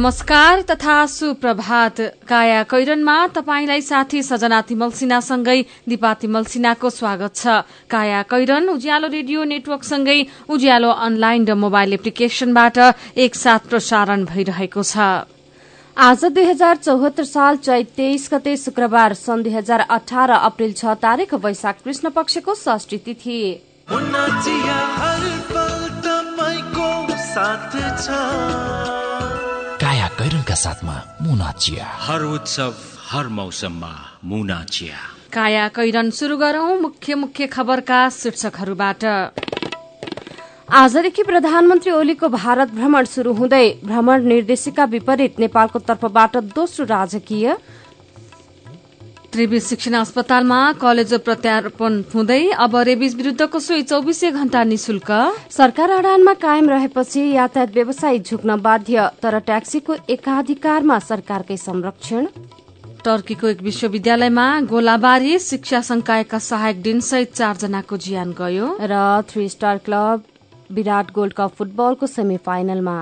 नमस्कार तथा सुप्रभात। काया कैरनमा तपाईंलाई साथी सजना तिमल सिन्हासँगै दिपा तिमल सिन्हाको स्वागत छ। काया कैरन उज्यालो रेडियो नेटवर्कसँगै उज्यालो अनलाइन र मोबाइल एप्लिकेशनबाट एकसाथ प्रसारण भइरहेको छ। आज दुई हजार चौहत्तर साल चैत तेइस गते शुक्रबार सन् दुई हजार अठार अप्रेल छ तारीक वैशाख कृष्ण पक्षको षष्ठी तिथि। काया कैरनका साथमा मुना चिया हर उत्सव हर मौसममा मुना चिया काया कैरन शुरू गरौं मुख्य मुख्य खबरका शीर्षकहरूबाट। आजदेखि प्रधानमन्त्री ओलीको भारत भ्रमण शुरू हुँदै भ्रमण निर्देशिका विपरीत नेपालको तर्फबाट दोस्रो राजकीय त्रिवी शिक्षण अस्पतालमा कलेजो प्रत्यारोपण हुँदै अब रेबिज विरूद्धको सुई चौबिसै घण्टा निशुल्क सरकार अडानमा कायम रहेपछि यातायात व्यवसायी झुक्न बाध्य तर ट्याक्सीको एकाधिकारमा सरकारकै संरक्षण। टर्कीको एक विश्वविद्यालयमा गोलाबारी शिक्षा संकायका सहायक दिनसहित चारजनाको ज्यान गयो। र three star club Birat gold cup फुटबलको सेमी फाइनलमा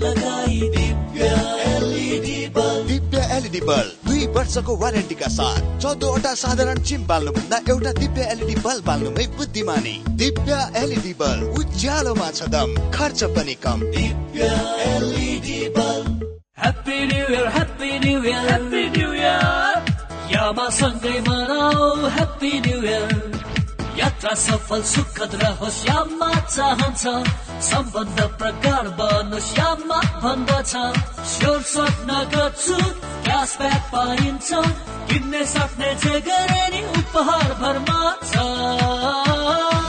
लगाई बल्ब दुई वर्षको वारेन्टीका साथ चौधवटा साधारण चिम बाल्नु भन्दा एउटा दिव्य एलइडी बल्ब बाल्नुमै बुद्धिमानी। दिव्य एलइडी बल्ब उज्यालोमा छ दम खर्च पनि कम। Divya LED bulb happy new year happy new year happy new year यामा सँगै मनाऊ। ह्याप्पी न्यु इयर यात्रा सफल सुखद रहोस् याममा चाहन्छ सम्बन्ध प्रकार बनोस् याममा भन्दछ। स्योर स्वप्न गर्छु क्यासब्याक पाइन्छ किन्ने सक्ने जे गरे उपहार भरमा छ।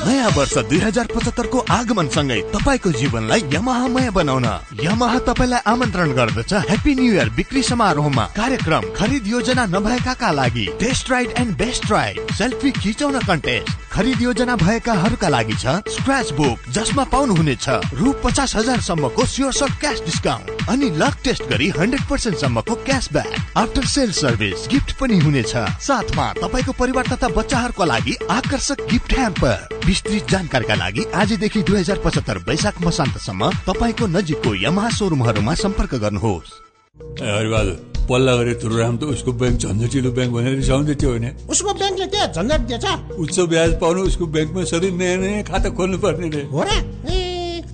नयाँ वर्ष दुई हजार पचहत्तरको आगमनसँगै तपाईँको जीवनलाई यमहामय बनाउन। यमहा तपाईँलाई आमन्त्रण गर्दछ। ह्याप्पी न्यु इयर बिक्री समारोहमा कार्यक्रम खरिद योजना नभएकाका लागि। Test ride and best ride selfie खिचाउन contest खरिद योजना भएकाहरूका लागि छ। स्क्रच बुक जसमा पाउनुहुनेछ। रु पचास हजार सम्मको स्योर सर्ट क्यास डिस्काउन्ट अनि लक टेस्ट गरी हन्ड्रेड पर्सेन्ट सम्मको cashback after sale service gift पनि हुनेछ। साथमा तपाईँको परिवार तथा बच्चाहरूको लागि आकर्षक गिफ्ट ह्याम्पर विस्तृत जानकारीका लागि आजदेखि दुई हजार पचहत्तर वैशाख मसान्तसम्म तपाईँको नजिकको यमहा सोरुमहरूमा सम्पर्क गर्नुहोस्। पल्ला गरे तुरुराम त उसको ब्याङ्क झन्झटिलो ब्याङ्क भनेर रिसाउँदै थियो होइन? उसको ब्याङ्कले के झन्झट दिएछ। उच्च ब्याज पाउनु उसको ब्याङ्कमा सधैँ नयाँ नयाँ खाता खोल्नु पर्ने रे। हो र?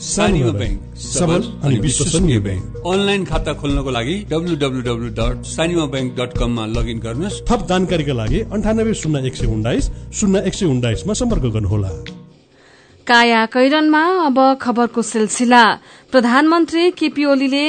सानिमा ब्याङ्क सबल अनि विश्वसनीय ब्याङ्क। अनलाइन खाता खोल्नको लागि W W W dot Sanima bank dot कममा लगइन गर्नुहोस्। थप जानकारीका लागि अन्ठानब्बे शून्य एक सय उन्नाइस शून्य एक सय उन्नाइसमा सम्पर्क गर्नुहोला। काया कैरनमा अब खबरको सिलसिला। प्रधानमन्त्री केपी ओलीले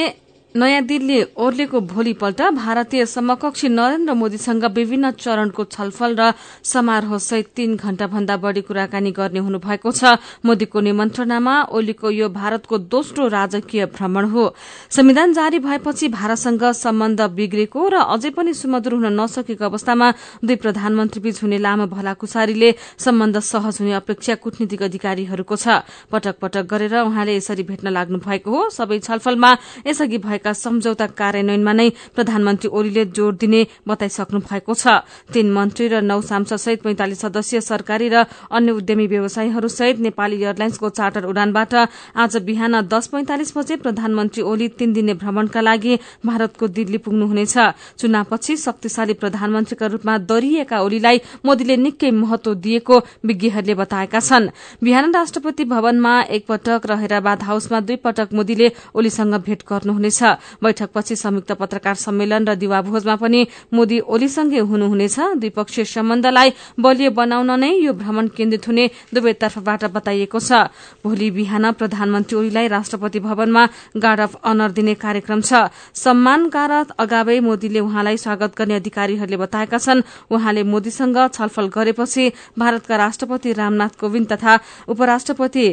नयाँ दिल्ली ओर्लेको भोलिपल्ट भारतीय समकक्षी नरेन्द्र मोदीसँग विभिन्न चरणको छलफल र समारोह सहित तीन घण्टा भन्दा बढ़ी कुराकानी गर्ने हुनुभएको छ। मोदीको निमन्त्रणामा ओलीको यो भारतको दोस्रो राजकीय भ्रमण हो। संविधान जारी भएपछि भारतसँग सम्बन्ध बिग्रेको र अझै पनि सुमधुर हुन नसकेको अवस्थामा दुई प्रधानमन्त्रीबीच हुने लामो भलाकुसारीले सम्बन्ध सहज हुने अपेक्षा कूटनीतिक अधिकारीहरूको छ। पटक पटक गरेर उहाँले यसरी भेट्न लाग्नु भएको हो। सबै छलफलमा यसअघि भएका सम्झौता कार्यान्वयनमा नै प्रधानमन्त्री ओलीले जोड़ दिने बताइसक्नु भएको छ। तीन मन्त्री र नौ सांसद सहित पैंतालिस सदस्यीय सरकारी र अन्य उद्यमी व्यवसायीहरू सहित नेपाली एयरलाइन्सको चार्टर उडानबाट आज बिहान दस पैंतालिस बजे प्रधानमन्त्री ओली तीन दिने भ्रमणका लागि भारतको दिल्ली पुग्नुहुनेछ। चुनावपछि शक्तिशाली प्रधानमन्त्रीका रूपमा दरिएका ओलीलाई मोदीले निकै महत्व दिएको विज्ञहरूले बताएका छन्। बिहान राष्ट्रपति भवनमा एकपटक र हैदराबाद हाउसमा दुई पटक मोदीले ओलीसँग भेट गर्नुहुनेछ। बैठकपछि संयुक्त पत्रकार सम्मेलन र दिवाभोजमा पनि मोदी ओलीसँगै हुनुहुनेछ। द्विपक्षीय सम्बन्धलाई बलियो बनाउन नै यो भ्रमण केन्द्रित हुने दुवैतर्फबाट बताइएको छ। भोलि बिहान प्रधानमन्त्री ओलीलाई राष्ट्रपति भवनमा गार्ड अफ अनर दिने कार्यक्रम छ। सम्मान अगावै मोदीले उहाँलाई स्वागत गर्ने अधिकारीहरूले बताएका छन् उहाँले मोदीसँग छलफल गरेपछि भारतका राष्ट्रपति रामनाथ कोविन्द तथा उपराष्ट्रपति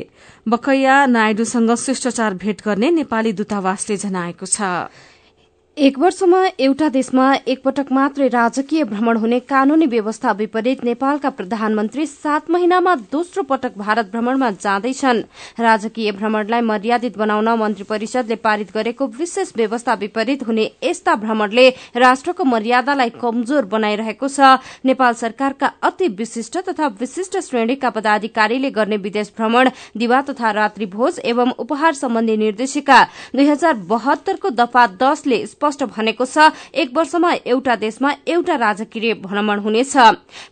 बकैया नायडूसँग शिष्टाचार भेट गर्ने नेपाली दूतावासले जनाएको छ। 操 एक वर्षमा एउटा देशमा एकपटक मात्रै राजकीय भ्रमण हुने कानूनी व्यवस्था विपरीत नेपालका प्रधानमन्त्री सात महिनामा दोस्रो पटक भारत भ्रमणमा जाँदैछन्। राजकीय भ्रमणलाई मर्यादित बनाउन मन्त्री परिषदले पारित गरेको विशेष व्यवस्था विपरीत हुने यस्ता भ्रमणले राष्ट्रको मर्यादालाई कमजोर बनाइरहेको छ। नेपाल सरकारका अति विशिष्ट तथा विशिष्ट श्रेणीका पदाधिकारीले गर्ने विदेश भ्रमण दिवा तथा रात्रि भोज एवं उपहार सम्बन्धी निर्देशिका दुई हजार बहत्तरको दफा दसले स्पष्ट भनेको छ एक वर्षमा एउटा देशमा एउटा राजकीय भ्रमण हुनेछ।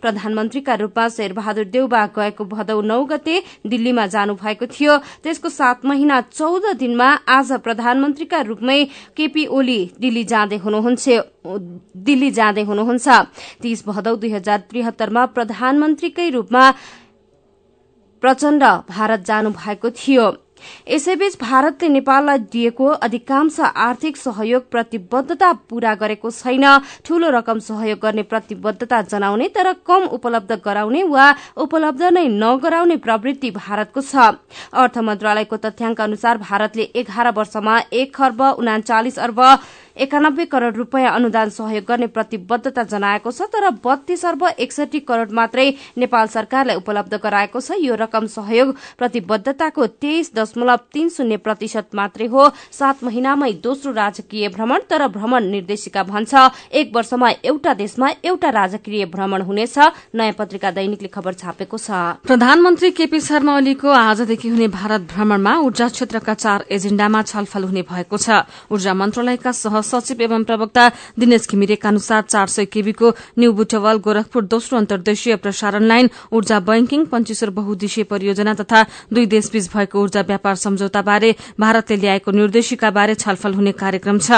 प्रधानमन्त्रीका रूपमा शेरबहादुर देउबा गएको भदौ नौ गते दिल्लीमा जानु भएको थियो। त्यसको सात महिना चौध दिनमा आज प्रधानमन्त्रीका रूपमै केपी ओली दिल्ली जाँदै हुनुहुन्छ। दिल्ली जाँदै हुनुहुन्छ। तीस भदौ दुई हजार त्रिहत्तरमा प्रधानमन्त्रीकै रूपमा प्रचण्ड भारत जानु भएको थियो। यसैबीच भारतले नेपाललाई दिएको अधिकांश आर्थिक सहयोग प्रतिबद्धता पूरा गरेको छैन। ठूलो रकम सहयोग गर्ने प्रतिबद्धता जनाउने तर कम उपलब्ध गराउने वा उपलब्ध नै नगराउने प्रवृत्ति भारतको छ। अर्थ मन्त्रालयको तथ्याङ्क अनुसार भारतले एघार वर्षमा एक खर्ब उनाचालिस अर्ब एकानब्बे करोड़ रूपियाँ अनुदान सहयोग गर्ने प्रतिबद्धता जनाएको छ तर बत्तीस अर्ब एकसठी करोड़ मात्रै नेपाल सरकारलाई उपलब्ध गराएको छ। यो रकम सहयोग प्रतिबद्धताको तेइस दशमलव तीन शून्य प्रतिशत मात्रै हो। सात महिनामै दोस्रो राजकीय भ्रमण तर भ्रमण निर्देशिका भन्छ एक वर्षमा एउटा देशमा एउटा राजकीय भ्रमण हुनेछ। नयाँ पत्रिका दैनिकले खबर छापेको छ। प्रधानमन्त्री केपी शर्मा ओलीको आजदेखि हुने भारत भ्रमणमा ऊर्जा क्षेत्रका चार एजेण्डामा छलफल हुने भएको छ। ऊर्जा मन्त्रालयका सह सचिव एवं प्रवक्ता दिनेश घिमिरेका अनुसार चार सय केबीको न्यू बुटवल गोरखपुर दोस्रो अन्तर्देशीय प्रसारण लाइन ऊर्जा बैंकिङ पञ्चेश्वर बहुद्देशीय परियोजना तथा दुई देशबीच भएको ऊर्जा व्यापार सम्झौताबारे भारतले ल्याएको निर्देशिकाबारे छलफल हुने कार्यक्रम छ।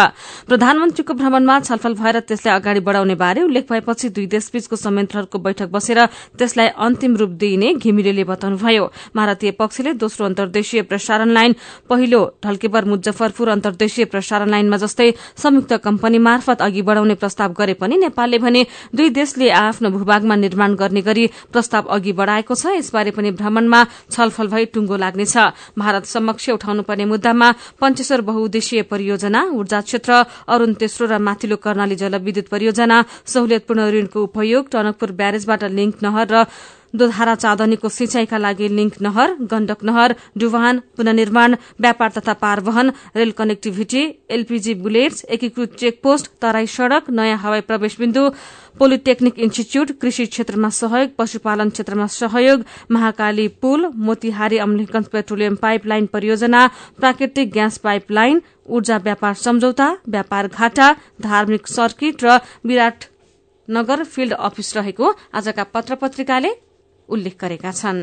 प्रधानमन्त्रीको भ्रमणमा छलफल भएर त्यसलाई अगाडि बढ़ाउने बारे उल्लेख भएपछि दुई देशबीचको संयन्त्रहरूको बैठक बसेर त्यसलाई अन्तिम रूप दिइने घिमिरेले बताउनुभयो। भारतीय पक्षले दोस्रो अन्तर्देशीय प्रसारण लाइन पहिलो ढल्केबर मुजफ्फरपुर अन्तर्देशीय प्रसारण लाइनमा जस्तै संयुक्त कम्पनी मार्फत अघि बढ़ाउने प्रस्ताव गरे पनि नेपालले भने दुई देशले आफ्नो भूभागमा निर्माण गर्ने गरी प्रस्ताव अघि बढ़ाएको छ। यसबारे पनि भ्रमणमा छलफल भई टुंगो लाग्नेछ। भारत समक्ष उठाउनुपर्ने मुद्दामा पञ्चेश्वर बहुउद्देशीय परियोजना ऊर्जा क्षेत्र अरूण तेस्रो र माथिल्लो कर्णाली जलविद्युत परियोजना सहुलियतपूर्ण ऋणको उपयोग टनकपुर ब्यारेजबाट लिंक नहर र दोधारा चाँदनीको सिंचाईका लागि लिंक नहर गण्डक नहर डुवान पुननिर्माण व्यापार तथा पारवहन रेल कनेक्टिभिटी एलपीजी बुलेट्स एकीकृत चेकपोस्ट तराई सड़क नयाँ हवाई प्रवेश बिन्दु पोलिटेक्निक इन्स्टिच्यूट कृषि क्षेत्रमा सहयोग पशुपालन क्षेत्रमा सहयोग महाकाली पुल मोतिहारी अमलेखगंज पेट्रोलियम पाइपलाइन परियोजना प्राकृतिक ग्यास पाइपलाइन ऊर्जा व्यापार सम्झौता व्यापार घाटा धार्मिक सर्किट र विराट नगर फिल्ड अफिस रहेको आजका पत्र पत्रिकाले उल्लेख गरेका छन्।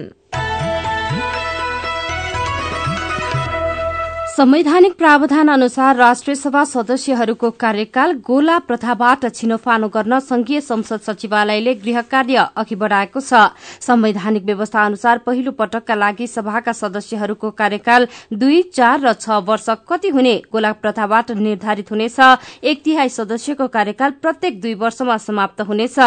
संवैधानिक प्रावधान अनुसार राष्ट्रिय सभा सदस्यहरूको कार्यकाल गोला प्रथाबाट छिनोफानो गर्न संघीय संसद सचिवालयले गृह कार्य अघि बढ़ाएको छ। संवैधानिक व्यवस्था अनुसार पहिलो पटकका लागि सभाका सदस्यहरूको कार्यकाल दुई चार र छ वर्ष कति हुने गोला प्रथाबाट निर्धारित हुनेछ। एक तिहाई सदस्यको कार्यकाल प्रत्येक दुई वर्षमा समाप्त हुनेछ।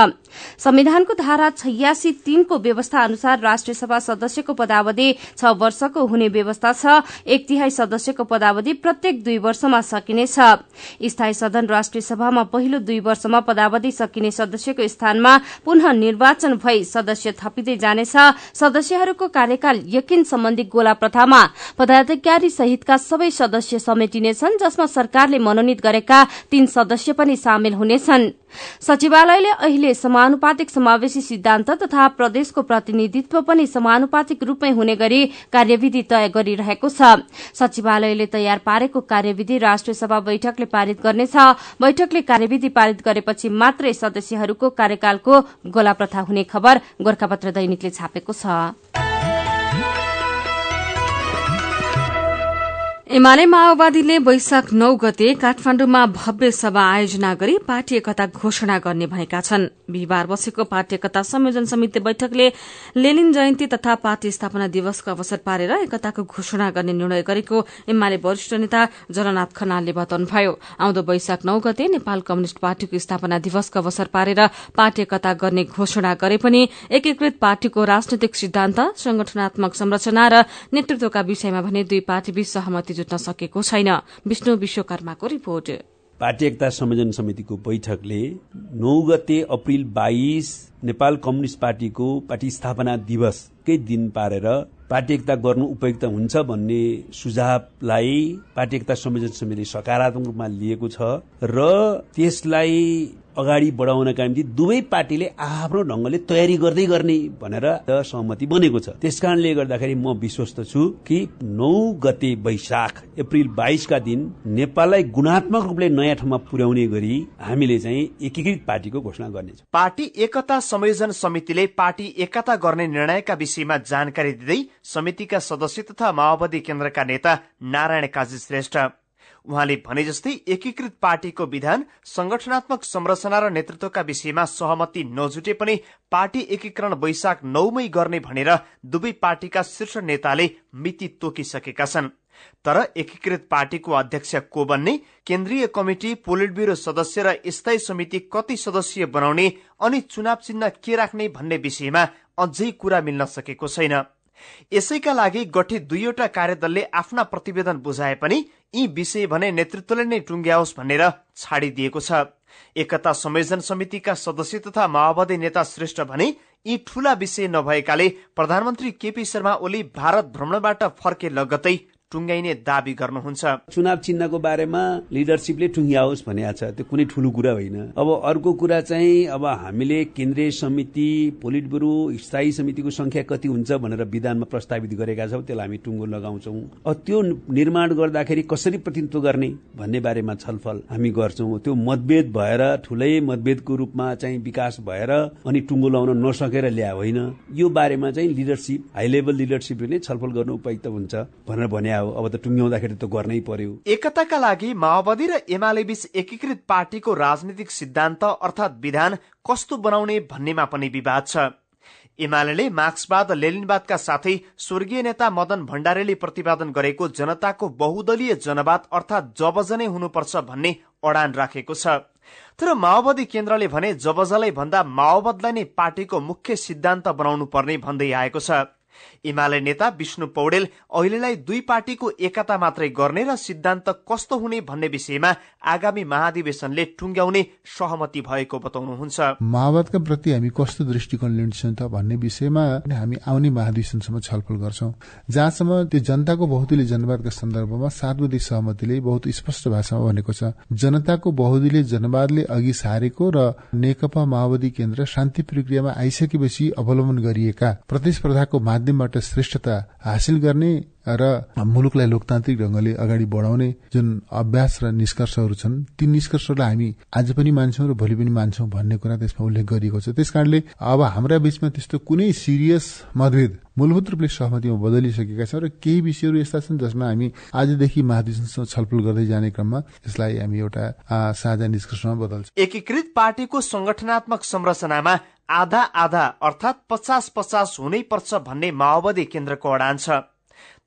संविधानको धारा छयासी तीनको व्यवस्था अनुसार राष्ट्रिय सभा सदस्यको पदावधि छ वर्षको हुने व्यवस्था छ। एक तिहाई सदस्यको पदावधि प्रत्येक दुई वर्षमा सकिनेछ। स्थायी सदन राष्ट्रिय सभामा पहिलो दुई वर्षमा पदावधि सकिने सदस्यको स्थानमा पुनः निर्वाचन भई सदस्य थपिँदै जानेछ। सदस्यहरूको कार्यकाल यकिन सम्बन्धी गोला प्रथामा पदाधिकारी सहितका सबै सदस्य समेटिनेछन् जसमा सरकारले मनोनित गरेका तीन सदस्य पनि सामेल हुनेछन्। सचिवालयले अहिले समानुपातिक समावेशी सिद्धान्त तथा प्रदेशको प्रतिनिधित्व पनि समानुपातिक रूपमै हुने गरी कार्यविधि तय गरिरहेको छ। सचिवालयले तयार पारेको कार्यविधि राष्ट्रिय सभा बैठकले पारित गर्नेछ। बैठकले कार्यविधि पारित गरेपछि मात्रै सदस्यहरूको कार्यकालको गोला प्रथा हुने खबर गोर्खापत्र दैनिकले छापेको छ। एमाले माओवादीले वैशाख नौ गते काठमाण्डुमा भव्य सभा आयोजना गरी पार्टी एकता घोषणा गर्ने भएका छन्। बिहिबार बसेको पार्टी एकता संयोजन समिति बैठकले लेनिन जयन्ती तथा पार्टी स्थापना दिवसको अवसर पारेर एकताको घोषणा गर्ने निर्णय गरेको एमाले वरिष्ठ नेता जलनाथ खनालले बताउनुभयो। आउँदो वैशाख नौ गते नेपाल कम्युनिष्ट पार्टीको स्थापना दिवसको अवसर पारेर पार्टी एकता गर्ने घोषणा गरे पनि एकीकृत पार्टीको राजनैतिक सिद्धान्त संगठनात्मक संरचना र नेतृत्वका विषयमा भने दुई पार्टीबीच सहमति जुट्न सकेको छैन। विष्णु विश्वकर्माको रिपोर्ट। पार्टी एकता संयोजन समितिको बैठकले नौ गते अप्रिल बाइस नेपाल कम्युनिस्ट पार्टीको पार्टी स्थापना दिवसकै दिन पारेर पार्टी एकता गर्नु उपयुक्त हुन्छ भन्ने सुझावलाई पार्टी एकता संयोजन समितिले सकारात्मक रूपमा लिएको छ र त्यसलाई अगाडि बढाउनका निम्ति दुवै पार्टीले आफ्नो ढंगले तयारी गर्दै गर्ने भनेर सहमति बनेको छ। त्यसकारणले गर्दाखेरि म विश्वस्त छु कि नौ गते वैशाख अप्रिल बाइसका दिन नेपाललाई गुणात्मक रूपले नयाँ ठाउँमा पुर्याउने गरी हामीले चाहिँ एकीकृत पार्टीको घोषणा गर्नेछौँ। पार्टी एकता संयोजन समितिले पार्टी एकता गर्ने निर्णयका विषयमा जानकारी दिँदै समितिका सदस्य तथा माओवादी केन्द्रका नेता नारायण काजी श्रेष्ठ उहाँले भने जस्तै एकीकृत पार्टीको विधान संगठनात्मक संरचना र नेतृत्वका विषयमा सहमति नजुटे पनि पार्टी एकीकरण वैशाख नौमै गर्ने भनेर दुवै पार्टीका शीर्ष नेताले मिति तोकिसकेका छन्। तर एकीकृत पार्टीको अध्यक्ष को बन्ने केन्द्रीय कमिटी पोलिट ब्यूरो सदस्य र स्थायी समिति कति सदस्यीय बनाउने अनि चुनाव चिन्ह के राख्ने भन्ने विषयमा अझै कुरा मिल्न सकेको छैन। यसैका लागि गठित दुईवटा कार्यदलले आफ्ना प्रतिवेदन बुझाए पनि यी विषय भने नेतृत्वले नै टुङ्ग्याओस् भनेर छाडिदिएको छ। एकता संयोजन समितिका सदस्य तथा माओवादी नेता श्रेष्ठ भने यी ठूला विषय नभएकाले प्रधानमन्त्री केपी शर्मा ओली भारत भ्रमणबाट फर्के लगतै टुङ्गाइने दावी गर्नुहुन्छ। चुनाव चिन्हको बारेमा लिडरसिपले टुङ्ग्याओस् भनेको छ। त्यो कुनै ठुलो कुरा होइन। अब अर्को कुरा चाहिँ अब हामीले केन्द्रीय समिति पोलिट ब्युरो स्थायी समितिको संख्या कति हुन्छ भनेर विधानमा प्रस्तावित गरेका छौँ त्यसलाई हामी टुङ्गो लगाउँछौँ। त्यो निर्माण गर्दाखेरि कसरी प्रतिनिधित्व गर्ने भन्ने बारेमा छलफल हामी गर्छौँ। त्यो मतभेद भएर ठुलै मतभेदको रूपमा चाहिँ विकास भएर अनि टुङ्गो लगाउन नसकेर ल्या होइन। यो बारेमा चाहिँ लिडरसिप हाई लेभल लिडरसिपले नै छलफल गर्नु उपयुक्त हुन्छ भनेर भने हो अब त टुङ्ग्याउँदाखेरि त गर्नै पर्यो। एकताका लागि माओवादी र एमाले बीच एकीकृत पार्टीको राजनीतिक सिद्धान्त अर्थात विधान कस्तो बनाउने भन्नेमा पनि विवाद छ। एमाले मार्क्सवाद लेलिनवादका साथै स्वर्गीय नेता मदन भण्डारीले प्रतिपादन गरेको जनताको बहुदलीय जनवाद अर्थात जबजनै हुनुपर्छ भन्ने अडान राखेको छ। तर माओवादी केन्द्रले भने जबजलाई भन्दा माओवादलाई नै पार्टीको मुख्य सिद्धान्त बनाउनु पर्ने भन्दै आएको छ। एमाले नेता विष्णु पौडेल अहिलेलाई दुई पार्टीको एकता मात्रै गर्ने र सिद्धान्त कस्तो हुने भन्ने विषयमा आगामी महाधिवेशनले टुङ्ग्याउने सहमति भएको बताउनुहुन्छ। माओवादका प्रति हामी कस्तो दृष्टिकोण लिन्छौँ त भन्ने विषयमा हामी आउने महाधिवेशनसम्म छलफल गर्छौं। जहाँसम्म त्यो जनताको बहुदलीय जनवादका सन्दर्भमा सार्वधिक सहमतिले बहुत स्पष्ट भाषामा भनेको छ जनताको बहुदलीय जनवादले अघि सारेको र नेकपा माओवादी केन्द्र शान्ति प्रक्रियामा आइसकेपछि अवलम्बन गरिएका प्रतिस्पर्धाको माध्यमबाट श्रेष्ठता हासिल गर्ने र मुलुकलाई लोकतान्त्रिक ढंगले अगाडि बढाउने जुन अभ्यास र निष्कर्षहरू छन् ती निष्कर्षलाई हामी आज पनि मान्छौँ र भोलि पनि मान्छौँ भन्ने कुरा त्यसमा उल्लेख गरिएको छ। त्यसकारणले अब हाम्रा बीचमा त्यस्तो कुनै सिरियस मतभेद मूलभूत रूपले सहमतिमा बदलिसकेका छौँ र केही विषयहरू यस्ता छन् जसमा हामी आजदेखि महाधिवेशनसँग छलफल गर्दै जाने क्रममा यसलाई हामी एउटा साझा निष्कर्षमा बदल्छौँ। एकीकृत पार्टीको संगठनात्मक संरचनामा आधा आधा अर्थात पचास पचास हुनै पर्छ भन्ने माओवादी केन्द्रको अडान छ।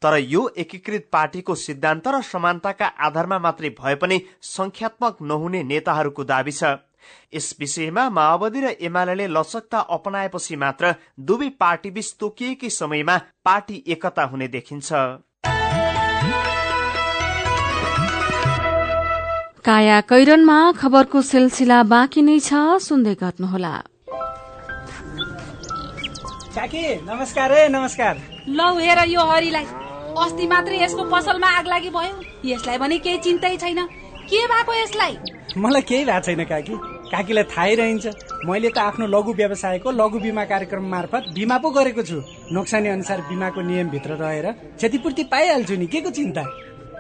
तर यो एकीकृत पार्टीको सिद्धान्त र समानताका आधारमा मात्रै भए पनि संख्यात्मक नहुने नेताहरूको दावी छ। यस विषयमा माओवादी र एमाले लचकता अपनाएपछि मात्र दुवै पार्टीबीच तोकिएकै समयमा पार्टी एकता हुने देखिन्छ। काया कैरनमा खबरको सिलसिला बाँकी नै छ सुन्दै गर्नुहोला। नमस्कार नमस्कार। लौ हेर यो हरिलाई। अस्ति मात्रै यसको पसलमा आग लागि भयो। यसलाई भने केही चिन्तै छैन। के भएको यसलाई? मलाई केही भएको छैन काकी। काकीलाई थाहै रहन्छ। मैले त आफ्नो लघु व्यवसायको लघु बिमा कार्यक्रम मार्फत बिमा पो गरेको छु। नोक्सानी अनुसार बिमाको नियमभित्र रहेर क्षतिपूर्ति पाइहाल्छु नि। के को चिन्ता?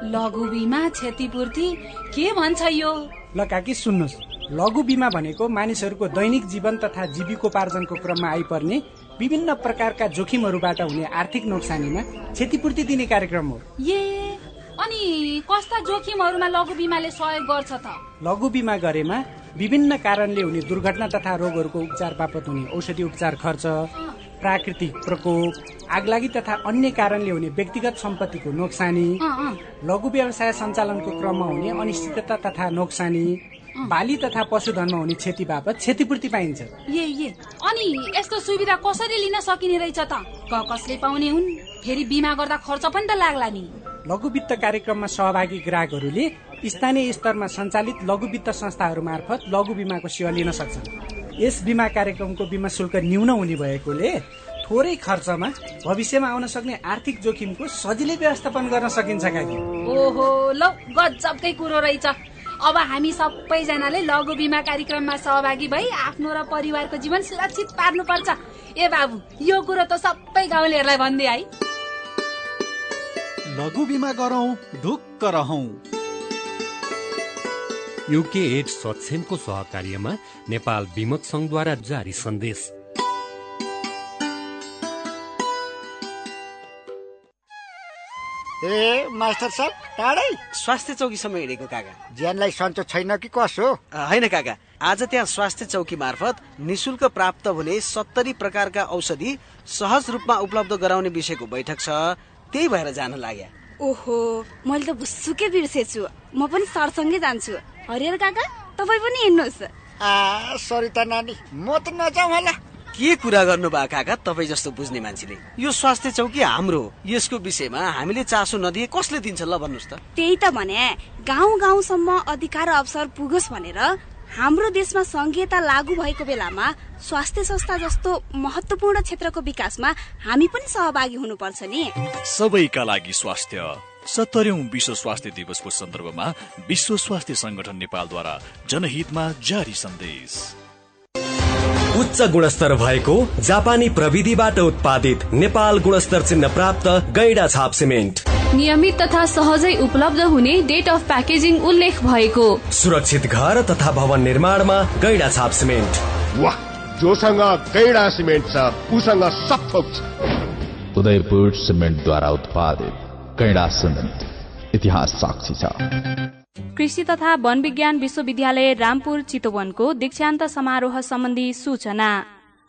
लघु बिमा क्षतिपूर्ति? के भन्छ यो? ल काकी सुन्नुहोस्। लघु बिमा भनेको मानिसहरूको दैनिक जीवन तथा जीविकोपार्जनको क्रममा आइपर्ने विभिन्न प्रकारका जोखिमहरूबाट हुने आर्थिक नोक्सानीमा क्षतिपूर्ति दिने कार्यक्रम हो। ए अनि कस्ता जोखिमहरूमा लघु बिमाले सहयोग गर्छ त? लघु बिमा गरेमा विभिन्न कारणले हुने दुर्घटना तथा रोगहरूको उपचार बापत हुने औषधि उपचार खर्च प्राकृतिक प्रकोप आगलागी तथा अन्य कारणले हुने व्यक्तिगत सम्पत्तिको नोक्सानी लघु व्यवसाय सञ्चालनको क्रममा हुने अनिश्चितता तथा नोक्सानी बाली तथा पशुधनमा हुने क्षति बापत क्षतिपूर्ति पाइन्छ। ए ए अनि यस्तो सुविधा कसरी लिन सकिने रहेछ त? कसले पाउने हुन्? फेरि बिमा गर्दा खर्च पनि त लाग्ला नि। लघु वित्त कार्यक्रममा सहभागी ग्राहकहरूले स्थानीय स्तरमा सञ्चालित लघु वित्त संस्थाहरू मार्फत लघु बिमाको सेवा लिन सक्छन्। यस बिमा कार्यक्रमको बिमा शुल्क न्यून हुने भएकोले थोरै खर्चमा भविष्यमा आउन सक्ने आर्थिक जोखिमको सजिलै व्यवस्थापन गर्न सकिन्छ काकी। ओहो लौ गजबकै कुरो रहेछ। अब हामी सबैजनाले लघु बिमा कार्यक्रममा सहभागी भई आफ्नो र परिवारको जीवन सुरक्षित पार्नुपर्छ। ए बाबु यो कुरो त सबै गाउँलेहरूलाई भनिदिए है। लघु बिमा गरौँ ढुक्क रहौँ। युके एड सक्षमको सहकार्यमा नेपाल विमक संघद्वारा जारी सन्देश। ए मास्टर साहब टाढै? स्वास्थ्य चौकीसम्म हिँडेको काका। ज्यानलाई सन्चो छैन कि कसो? होइन काका आज त्यहाँ स्वास्थ्य चौकी मार्फत निशुल्क प्राप्त हुने सत्तरी प्रकारका औषधि सहज रूपमा उपलब्ध गराउने विषयको बैठक छ त्यही भएर जान लाग्यो। ओहो मैले त भुसुकै बिर्सेछु। म पनि सरसँगै जान्छु। हरिहर काका तपाईँ पनि हिँड्नुहोस्। आ सरिता नानी म त नजाउँ होला। के कुरा गर्नुभयो काका तपाईँ जस्तो बुझ्ने मान्छेले? यो स्वास्थ्य चौकी हाम्रो हो। यसको विषयमा हामीले चासो नदिए कसले दिन्छ ल भन्नुहोस् त। त्यही त भने गाउँ गाउँसम्म अधिकार अवसर पुगोस् भनेर हाम्रो देशमा संघीयता लागू भएको बेलामा स्वास्थ्य संस्था जस्तो महत्वपूर्ण क्षेत्रको विकासमा हामी पनि सहभागी हुनुपर्छ नि। सबैका लागि स्वास्थ्य। सत्तरौं विश्व स्वास्थ्य दिवसको सन्दर्भमा विश्व स्वास्थ्य संगठन नेपालद्वारा जनहितमा जारी सन्देश। उच्च गुणस्तर भएको जापानी प्रविधिबाट उत्पादित नेपाल गुणस्तर चिन्ह प्राप्त गैडा छाप सिमेन्ट। नियमित तथा सहजै उपलब्ध हुने डेट अफ प्याकेजिङ उल्लेख भएको। सुरक्षित घर तथा भवन निर्माणमा गैडा छाप सिमेन्ट। वाह जोसँग गैडा सिमेन्ट छ उसँग सब थोक छ। उदयपुर सिमेन्टद्वारा उत्पादित गैडा सिमेन्ट इतिहास साक्षी छ। कृषि तथा वन विज्ञान विश्वविद्यालय रामपुर चितवनको दीक्षान्त समारोह सम्बन्धी सूचना।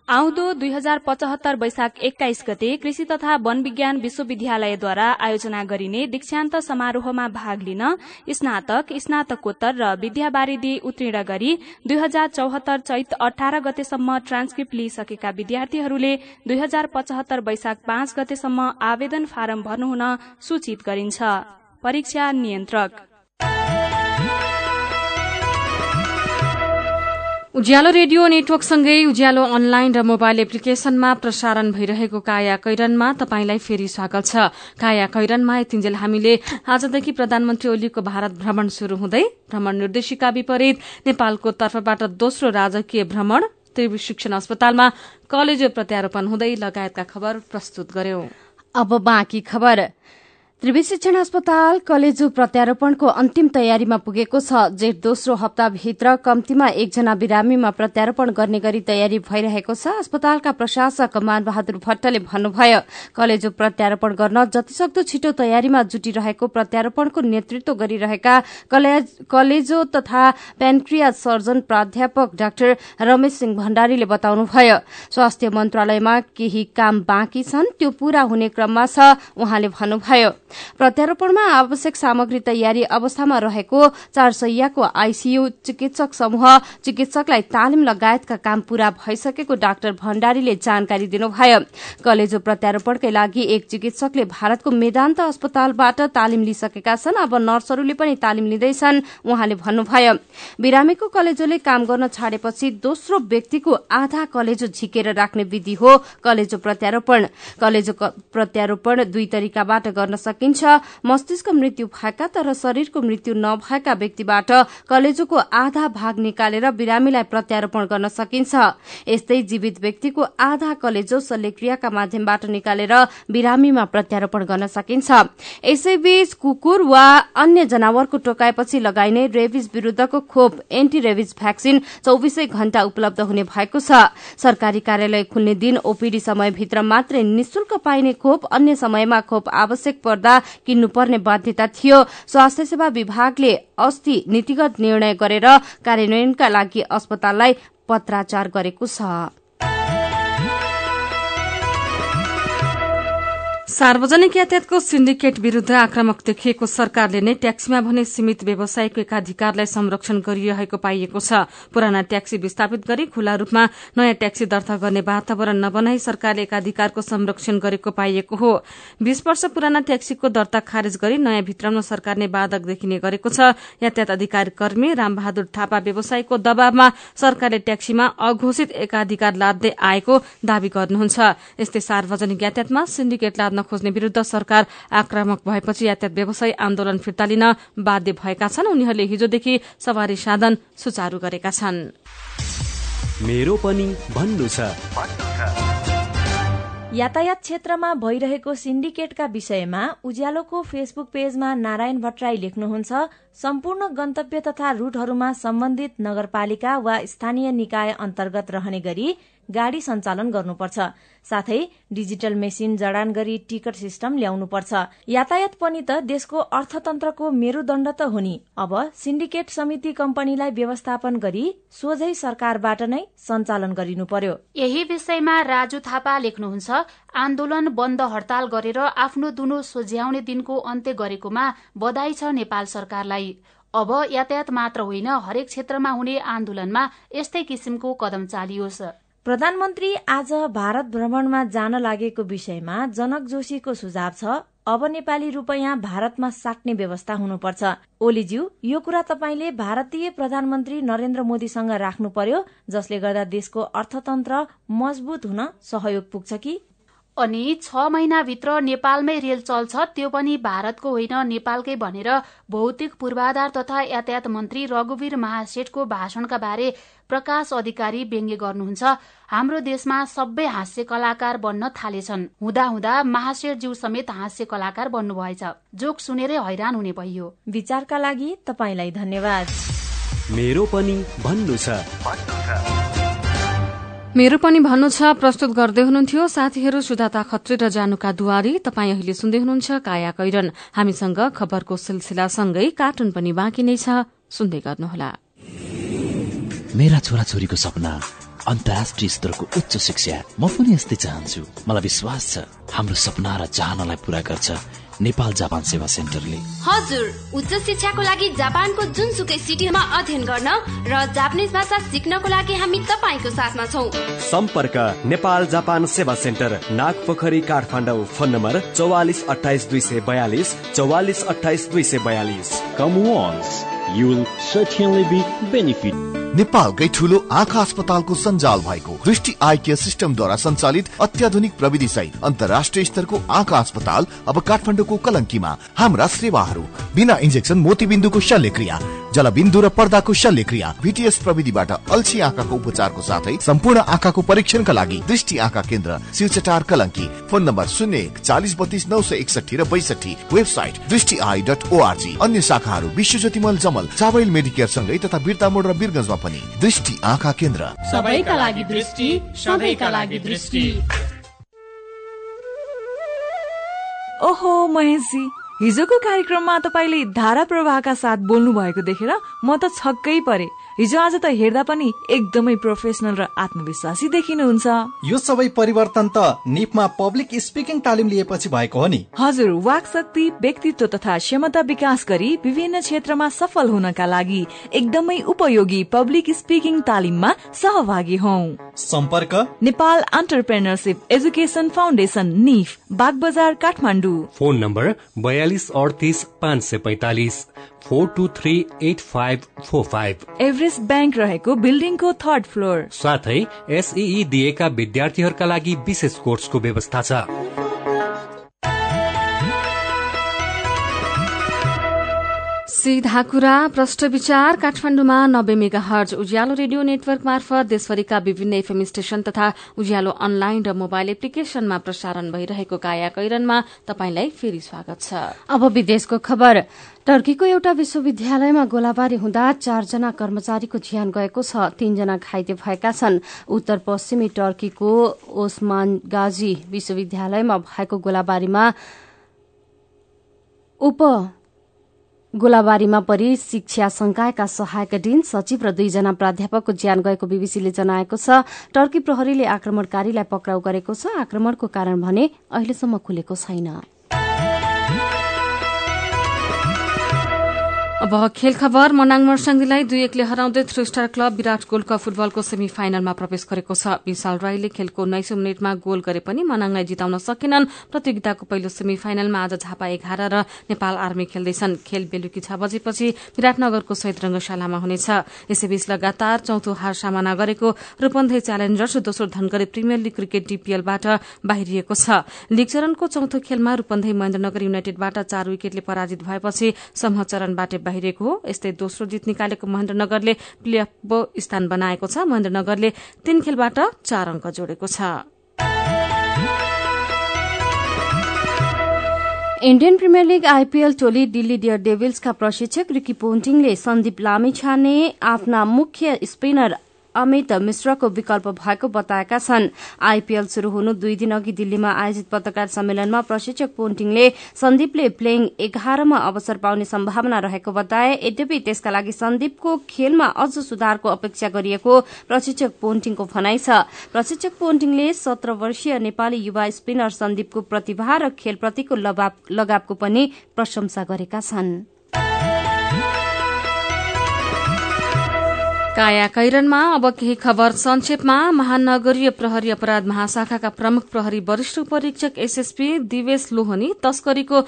आउँदो दुई हजार पचहत्तर वैशाख एक्काइस गते कृषि तथा वन विज्ञान विश्वविद्यालयद्वारा आयोजना गरिने दीक्षान्त समारोहमा भाग लिन स्नातक स्नातकोत्तर र विद्यावारिधि उत्तीर्ण गरी दुई हजार चौहत्तर चैत अठार गतेसम्म ट्रान्सक्रिप्ट लिइसकेका विद्यार्थीहरूले दुई हजार पचहत्तर वैशाख पाँच गतेसम्म आवेदन फारम भर्नुहुन सूचित गरिन्छ। परीक्षा नियन्त्रक। उज्यालो रेडियो नेटवर्कसँगै उज्यालो अनलाइन र मोबाइल एप्लिकेशनमा प्रसारण भइरहेको काया कैरनमा तपाईंलाई फेरि स्वागत छ। काया कैरनमा यतिन्जेल हामीले आजदेखि प्रधानमन्त्री ओलीको भारत भ्रमण शुरू हुँदै भ्रमण निर्देशिका विपरीत नेपालको तर्फबाट दोस्रो राजकीय भ्रमण त्रिवी शिक्षण अस्पतालमा कलेज प्रत्यारोपण हुँदै लगायतका खबर प्रस्तुत गर्यौं। त्रिवी शिक्षण अस्पताल कलेजो प्रत्यारोपणको अन्तिम तयारीमा पुगेको छ जेठ दोस्रो हप्ताभित्र कम्तीमा एकजना बिरामीमा प्रत्यारोपण गर्ने गरी तयारी भइरहेको छ। अस्पतालका प्रशासक मान बहादुर भट्टले भन्नुभयो कलेजो प्रत्यारोपण गर्न जतिसक्दो छिटो तयारीमा जुटिरहेको प्रत्यारोपणको नेतृत्व गरिरहेका कलेजो तथा पेन्क्रिया सर्जन प्राध्यापक डाक्टर रमेश सिंह भण्डारीले बताउनुभयो स्वास्थ्य मन्त्रालयमा केही काम बाँकी छन् त्यो पूरा हुने क्रममा छ उहाँले भन्नुभयो। प्रत्यारोपणमा आवश्यक सामग्री तयारी अवस्थामा रहेको चार सयको आईसीयू चिकित्सक समूह चिकित्सकलाई तालिम लगायतका काम पूरा भइसकेको डाक्टर भण्डारीले जानकारी दिनुभयो। कलेजो प्रत्यारोपणकै लागि एक चिकित्सकले भारतको मेदान्त अस्पतालबाट तालिम लिइसकेका छन्। अब नर्सहरूले पनि तालिम लिँदैछन् उहाँले भन्नुभयो। बिरामीको कलेजोले काम गर्न छाडेपछि दोस्रो व्यक्तिको आधा कलेजो झिकेर राख्ने विधि हो कलेजो प्रत्यारोपण। कलेजो प्रत्यारोपण दुई तरिकाबाट गर्न सकिन्छ। मस्तिष्क मृत्यु भएका तर शरीरको मृत्यु नभएका व्यक्तिबाट कलेजोको आधा भाग निकालेर बिरामीलाई प्रत्यारोपण गर्न सकिन्छ। यस्तै जीवित व्यक्तिको आधा कलेजो शल्यक्रियाका माध्यमबाट निकालेर बिरामीमा प्रत्यारोपण गर्न सकिन्छ। यसैबीच कुकुर वा अन्य जनावरको टोकाएपछि लगाइने रेबिज विरूद्धको खोप एन्टी रेबिज भ्याक्सिन चौविसै घण्टा उपलब्ध हुने भएको छ। सरकारी कार्यालय खुल्ने दिन ओपीडी समयभित्र मात्रै निशुल्क पाइने खोप अन्य समयमा खोप आवश्यक पर्दा किन्नुपर्ने बाध्यता थियो। स्वास्थ्य सेवा विभागले अस्ति नीतिगत निर्णय गरेर कार्यान्वयनका लागि अस्पताललाई पत्राचार गरेको छ। सार्वजनिक यातायातको सिन्डिकेट विरूद्ध आक्रामक देखिएको सरकारले नै ट्याक्सीमा भने सीमित व्यवसायको एकाधिकारलाई संरक्षण गरिरहेको पाइएको छ। पुराना ट्याक्सी विस्थापित गरी खुल्ला रूपमा नयाँ ट्याक्सी दर्ता गर्ने वातावरण नबनाई सरकारले एकाधिकारको संरक्षण गरेको पाइएको हो। बीस वर्ष पुराना ट्याक्सीको दर्ता खारेज गरी नयाँ भित्राउन सरकारले बाधक देखिने गरेको छ। यातायात अधिकारी कर्मी रामबहादुर थापा व्यवसायको दबावमा सरकारले ट्याक्सीमा अघोषित एकाधिकार लाद्दै आएको दावी गर्नुहुन्छ। यस्तै सार्वजनिक यातायातमा सिन्डिकेट लाद्न खोज्ने विरूद्ध सरकार आक्रामक भएपछि यातायात व्यवसायी आन्दोलन फिर्ता लिन बाध्य भएका छन्। उनीहरूले हिजोदेखि सवारी साधन सुचारू गरेका छन्। मेरो पनि भन्नु छ। यातायात क्षेत्रमा भइरहेको सिन्डिकेटका विषयमा उज्यालोको फेसबुक पेजमा नारायण भट्टराई लेख्नुहुन्छ सम्पूर्ण गन्तव्य तथा रूटहरूमा सम्बन्धित नगरपालिका वा स्थानीय निकाय अन्तर्गत रहने गरी गाड़ी सञ्चालन गर्नुपर्छ। साथै डिजिटल मेसिन जडान गरी टिकट सिस्टम ल्याउनुपर्छ। यातायात पनि त देशको अर्थतन्त्रको मेरूदण्ड त हो नि अब सिन्डिकेट समिति कम्पनीलाई व्यवस्थापन गरी सोझै सरकारबाट नै सञ्चालन गरिनु पर्यो यही विषयमा राजु थापा लेख्नुहुन्छ आन्दोलन बन्द हड़ताल गरेर आफ्नो दुनो सोझ्याउने दिनको अन्त्य गरेकोमा बधाई छ नेपाल सरकारलाई। अब यातायात मात्र होइन हरेक क्षेत्रमा हुने आन्दोलनमा यस्तै किसिमको कदम चालियोस्। प्रधानमन्त्री आज भारत भ्रमणमा जान लागेको विषयमा जनक जोशीको सुझाव छ। अब नेपाली रूपैयाँ भारतमा साट्ने व्यवस्था हुनुपर्छ। ओलीज्यू यो कुरा तपाईँले भारतीय प्रधानमन्त्री नरेन्द्र मोदीसँग राख्नु पर्यो जसले गर्दा देशको अर्थतन्त्र मजबुत हुन सहयोग पुग्छ कि? अनि छ महिनाभित्र नेपालमै रेल चल्छ त्यो पनि भारतको होइन नेपालकै भनेर भौतिक पूर्वाधार तथा यातायात मन्त्री रघुवीर महासेठको भाषणका बारे प्रकाश अधिकारी व्यङ्ग्य गर्नुहुन्छ। हाम्रो देशमा सबै हास्य कलाकार बन्न थालेछन्। हुँदा हुँदा महाशेठज्यू समेत हास्य कलाकार बन्नुभएछ। जोक सुनेरै हैरान हुने भइयो विचारका लागि तपाईँलाई धन्यवाद। मेरो पनि भन्नु छ। मेरो पनि भन्नु छ प्रस्तुत गर्दै हुनुहुन्थ्यो साथीहरू सुधाता खत्री र जानुका दुवारी तपाईँ अहिले सुन्दै हुनुहुन्छ काया कैरन। हामीसँग खबरको सिलसिलासँगै कार्टुन पनि बाँकी नै छ। सुन्दै गर्नुहोला। मेरा छोराछोरीको सपना अन्तर्राष्ट्रिय स्तरको उच्च शिक्षा। म पनि यस्तै चाहन्छु। मलाई विश्वास छ हाम्रो सपना र चाहनालाई पूरा गर्छ। नेपाल जापान सेवा सेन्टरले। हजुर उच्च शिक्षाको लागि जापानको जुनसुकै सिटीमा अध्ययन गर्न र जापानिज भाषा सिक्नको लागि हामी तपाईँको साथमा छौ। सम्पर्क नेपाल जापान सेवा centre Nagpokhari Kathmandu phone number चौवालिस अठाइस दुई सय बयालिस चौवालिस अठाइस दुई सय बयालिस। Come once you will certainly be benefit. नेपालकै ठुलो आँखा अस्पतालको सञ्जाल भएको दृष्टि आई केयर सिस्टमद्वारा सञ्चालित अत्याधुनिक प्रविधि सहित अन्तर्राष्ट्रिय स्तरको आँखा अस्पताल अब काठमाडौँको कलङ्कीमा। हाम्रा सेवाहरू बिना इन्जेक्सन मोतीबिन्दुको शल्यक्रिया जलबिन्दु र पर्दाको शल्यक्रिया भिटिएस प्रविधिबाट अल्छी आँखाको उपचारको साथै सम्पूर्ण आँखाको परीक्षणका लागि दृष्टि आँखा केन्द्र शिवचटार कलङ्की। फोन नम्बर शून्य एक चालिस बत्तीस नौ सय एकसठी र बैसठी वेबसाइट दृष्टि आई डट ओआरजी अन्य शाखाहरू विश्व ज्योतिमल जमल चावल मेडिकेयर सँगै तथा बिर्ता मोड र बिरगंजमा पनि दृष्टि आँखा केन्द्र। सबैका लागि दृष्टि सबैका लागि दृष्टि। ओहो महेशजी। हिजोको कार्यक्रममा तपाईँले धारा प्रवाहका साथ बोल्नु भएको देखेर म त छक्कै परे। हिजो आज त हेर्दा पनि एकदमै प्रोफेसनल र आत्मविश्वासी देखिनुहुन्छ। यो सबै परिवर्तन त निपमा पब्लिक स्पिकिङ तालिम लिएपछि भएको हो नि। हजुर वाक शक्ति व्यक्तित्व तथा क्षमता विकास गरी विभिन्न क्षेत्रमा सफल हुनका लागि एकदमै उपयोगी पब्लिक स्पिकिङ तालिममा सहभागी हौ। सम्पर्क? नेपाल अन्टरप्रेनरसिप एजुकेसन फाउन्डेसन निफ बाग बजार काठमाडौँ। फोन नम्बर बयालिस अडतिस पाँच सय पैतालिस four two three eight five four five Everest bank रहेको बिल्डिङको थर्ड फ्लोर साथै एसई दिएका विद्यार्थीहरूका लागि विशेष कोर्सको व्यवस्था छ सीधा कुरा प्रष्ट विचार काठमाडौँमा नब्बे मेगा हर्ज उज्यालो रेडियो नेटवर्क मार्फत देशभरिका विभिन्न एफएम स्टेशन तथा उज्यालो अनलाइन र मोबाइल एप्लिकेशनमा प्रसारण भइरहेको काया कैरनमा तपाईंलाई फेरि स्वागत छ। अब विदेशको खबर। टर्कीको एउटा विश्वविद्यालयमा गोलाबारी हुँदा चारजना कर्मचारीको ज्यान गएको छ। तीनजना घाइते भएका छन्। उत्तर पश्चिमी टर्कीको ओस्मान गाजी विश्वविद्यालयमा भएको गोलाबारीमा उप गोलाबारीमा परि शिक्षा संकायका सहायक डिन सचिव र दुईजना प्राध्यापकको ज्यान गएको बीबीसीले जनाएको छ टर्की प्रहरीले आक्रमणकारीलाई पक्राउ गरेको छ। आक्रमणको कारण भने अहिलेसम्म खुलेको छैन। अब खेल खबर मनाङ मर्साङ्गीलाई दुई एकले हराउँदै three star club Birat gold cup फुटबलको सेमी फाइनलमा प्रवेश गरेको छ। विशाल राईले खेलको उन्नाइसौं मिनटमा गोल गरे पनि मनाङलाई जिताउन सकेनन्। प्रतियोगिताको पहिलो सेमी फाइनलमा आज झापा एघार र नेपाल आर्मी खेल्दैछन्। खेल बेलुकी छ बजेपछि विराटनगरको शहीद रंगशालामा हुनेछ। यसैबीच लगातार चौथो हार सामना गरेको रूपन्देही च्यालेन्जर्स दोस्रो धनगढ़ी प्रिमियर लीग क्रिकेट डीपीएलबाट बाहिरिएको छ। लीग चरणको चौथो खेलमा रूपन्देही महेन्द्रनगर युनाइटेडबाट चार विकेटले पराजित भएपछि समूह चरणबाट बाहिरिएको हो। यस्तै दोस्रो जित निकालेको महेन्द्रनगरले प्ले अफ स्थान बनाएको छ। महेन्द्रनगरले तीन खेलबाट चार अङ्क जोडेको छ। इण्डियन प्रिमियर लीग आईपीएल टोली दिल्ली डियर डेभिल्सका प्रशिक्षक रिकी पोन्टिङले सन्दीप लामिछाने आफ्ना मुख्य स्पिनर अमित मिश्रको विकल्प भएको बताएका छन्। आईपीएल शुरू हुनु दुई दिन अघि दिल्लीमा आयोजित पत्रकार सम्मेलनमा प्रशिक्षक पोन्टिङले सन्दीपले प्लेइङ एघारमा अवसर पाउने सम्भावना रहेको बताए। यद्यपि त्यसका लागि सन्दीपको खेलमा अझ सुधारको अपेक्षा गरिएको प्रशिक्षक पोन्टिङको भनाइ छ। प्रशिक्षक पोन्टिङले सत्र वर्षीय नेपाली युवा स्पिनर सन्दीपको प्रतिभा र खेलप्रतिको लगावको पनि प्रशंसा गरेका छन्। काया कैरनमा अब केही खबर संक्षेपमा महानगरीय प्रहरी अपराध महाशाखाका प्रमुख प्रहरी वरिष्ठ परीक्षक एसएसपी दिवेश लोहनी तस्करीको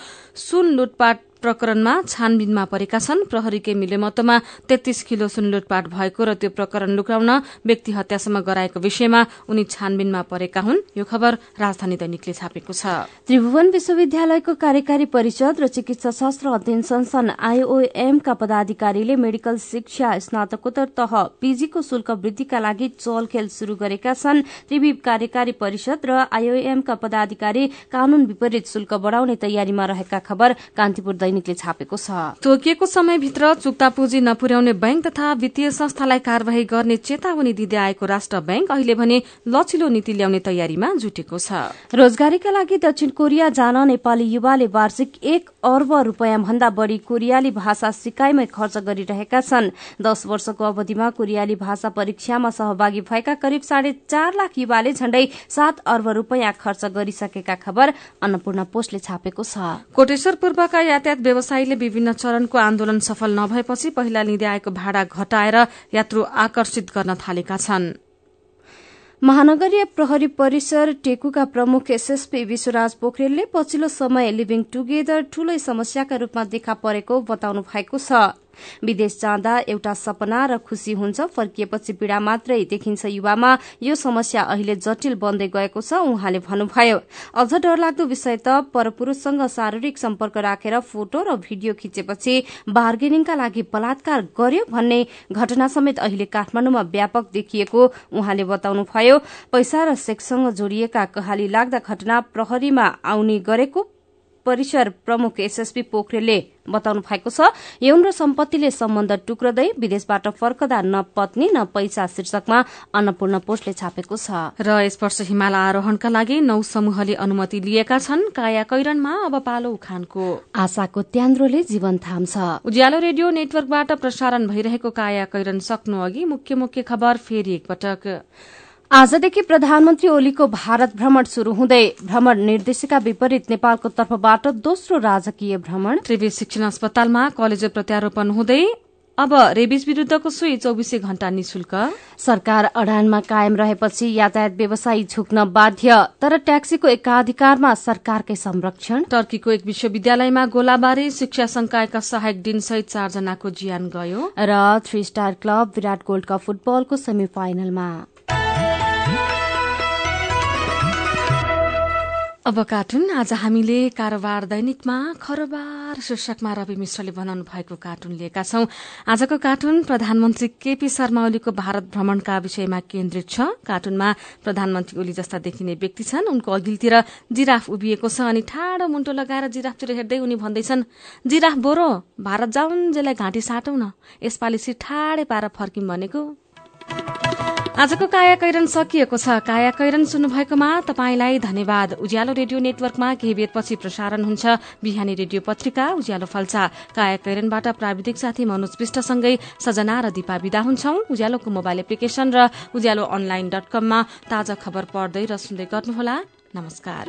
सुन लुटपाट प्रकरणमा छानबिनमा परेका छन्। प्रहरीकै मिलेमतोमा तेत्तीस किलो सुन लुटपाट भएको र त्यो प्रकरण लुकाउन व्यक्ति हत्यासम्म गराएको विषयमा उनी छानबिनमा परेका हुन्। यो खबर राजधानी दैनिकले छापेको छ। त्रिभुवन विश्वविद्यालयको कार्यकारी परिषद र चिकित्सा शास्त्र अध्ययन संस्थान आईओएमका पदाधिकारीले मेडिकल शिक्षा स्नातकोत्तर तह पीजीको शुल्क वृद्धिका लागि चलखेल शुरू गरेका छन्। त्रिवी कार्यकारी परिषद र आईओएमका पदाधिकारी कानून विपरीत शुल्क बढ़ाउने तयारीमा रहेका खबर कान्तिपुर दैनिकले छापेको छ। तोकिएको समयभित्र चुक्ता पुँजी नपुर्याउने बैंक तथा वित्तीय संस्थालाई कार्यवाही गर्ने चेतावनी दिँदै आएको राष्ट्र बैंक अहिले भने लचिलो नीति ल्याउने तयारीमा जुटेको छ। रोजगारीका लागि दक्षिण कोरिया जान नेपाली युवाले वार्षिक एक अर्ब रूपियाँ भन्दा बढ़ी कोरियाली भाषा सिकाइमै खर्च गरिरहेका छन्। दश वर्षको अवधिमा कोरियाली भाषा परीक्षामा सहभागी भएका करिब साढे चार लाख युवाले झण्डै सात अर्ब रूपियाँ खर्च गरिसकेका खबर अन्नपूर्ण पोस्टले छापेको छ। कोटेश्वर पूर्वका यातायात व्यवसायीले विभिन्न चरणको आन्दोलन सफल नभएपछि पहिला लिँदै आएको भाडा घटाएर यात्रु आकर्षित गर्न थालेका छन्। महानगरीय प्रहरी परिसर टेकुका प्रमुख एसएसपी विश्वराज पोखरेलले पछिल्लो समय लिभिङ टुगेदर ठूलै समस्याका रूपमा देखा परेको बताउनु भएको छ। विदेश जाँदा एउटा सपना र खुशी हुन्छ। फर्किएपछि पीड़ा मात्रै देखिन्छ युवामा। यो समस्या अहिले जटिल बन्दै गएको छ उहाँले भन्नुभयो। अझ डरलाग्दो विषय त परपुरूषसँग शारीरिक सम्पर्क राखेर फोटो र भिडियो खिचेपछि बार्गेनिङका लागि बलात्कार गर्यो भन्ने घटना समेत अहिले काठमाडौँमा व्यापक देखिएको उहाँले बताउनुभयो। पैसा र सेक्ससँग जोडिएका कहाली लाग्दा घटना प्रहरीमा आउने गरेको परिसर प्रमुख एसएसपी पोखरेलले बताउनु भएको छ यौन र सम्पत्तिले सम्बन्ध टुक्रदै विदेशबाट फर्कदा न पत्नी न पैसा शीर्षकमा अन्नपूर्ण पोस्टले छापेको छ। र यसवर्ष हिमाल आरोहणका लागि नौ समूहले अनुमति लिएका छन् काया कैरनमा अब पालो उखानको। आशाको त्यान्द्रोले जीवन थाम्छ उज्यालो रेडियो नेटवर्कबाट प्रसारण भइरहेको काया कैरन सक्नु अघि मुख्य मुख्य खबर फेरि एकपटक। आजदेखि प्रधानमन्त्री ओलीको भारत भ्रमण शुरू हुँदै भ्रमण निर्देशिका विपरीत नेपालको तर्फबाट दोस्रो राजकीय भ्रमण। त्रिवी शिक्षण अस्पतालमा कलेज प्रत्यारोपण हुँदै अब रेबिस विरूद्धको सुई चौबिसै घण्टा निशुल्क। सरकार अडानमा कायम रहेपछि यातायात व्यवसायी झुक्न बाध्य तर ट्याक्सीको एकाधिकारमा सरकारकै संरक्षण। टर्कीको एक विश्वविद्यालयमा गोलाबारी शिक्षा संकायका सहायक दिन सहित चारजनाको ज्यान गयो। र three star club Birat gold cup फुटबलको सेमी फाइनलमा अब कार्टुन आज हामीले कारोबार दैनिकमा खरोबार शीर्षकमा रवि मिश्रले बनाउनु भएको कार्टुन लिएका छौं। आजको कार्टुन प्रधानमन्त्री केपी शर्मा ओलीको भारत भ्रमणका विषयमा केन्द्रित छ। कार्टुनमा प्रधानमन्त्री ओली जस्ता देखिने व्यक्ति छन्। उनको अघिल्तिर जिराफ उभिएको छ अनि ठाडो मुन्टो लगाएर जिराफतिर हेर्दै उनी भन्दैछन् जिराफ बोरो भारत जाउन् जेलाई घाँटी साटौं न। यसपालि ठाडै पार फर्किम भनेको। आजको काया कैरन सकिएको छ। काया कैरन सुन्नुभएकोमा तपाईँलाई धन्यवाद। उज्यालो रेडियो नेटवर्कमा केही बेरपछि प्रसारण हुन्छ। बिहानी रेडियो पत्रिका उज्यालो फल्सा। काया कैरनबाट प्राविधिक साथी मनोज विष्टसँगै सजना र दिपा विदा हुन्छौ। उज्यालोको मोबाइल एप्लिकेशन र उज्यालो अनलाइन डट कममा ताजा खबर पढ्दै र सुन्दै गर्नुहोला। नमस्कार।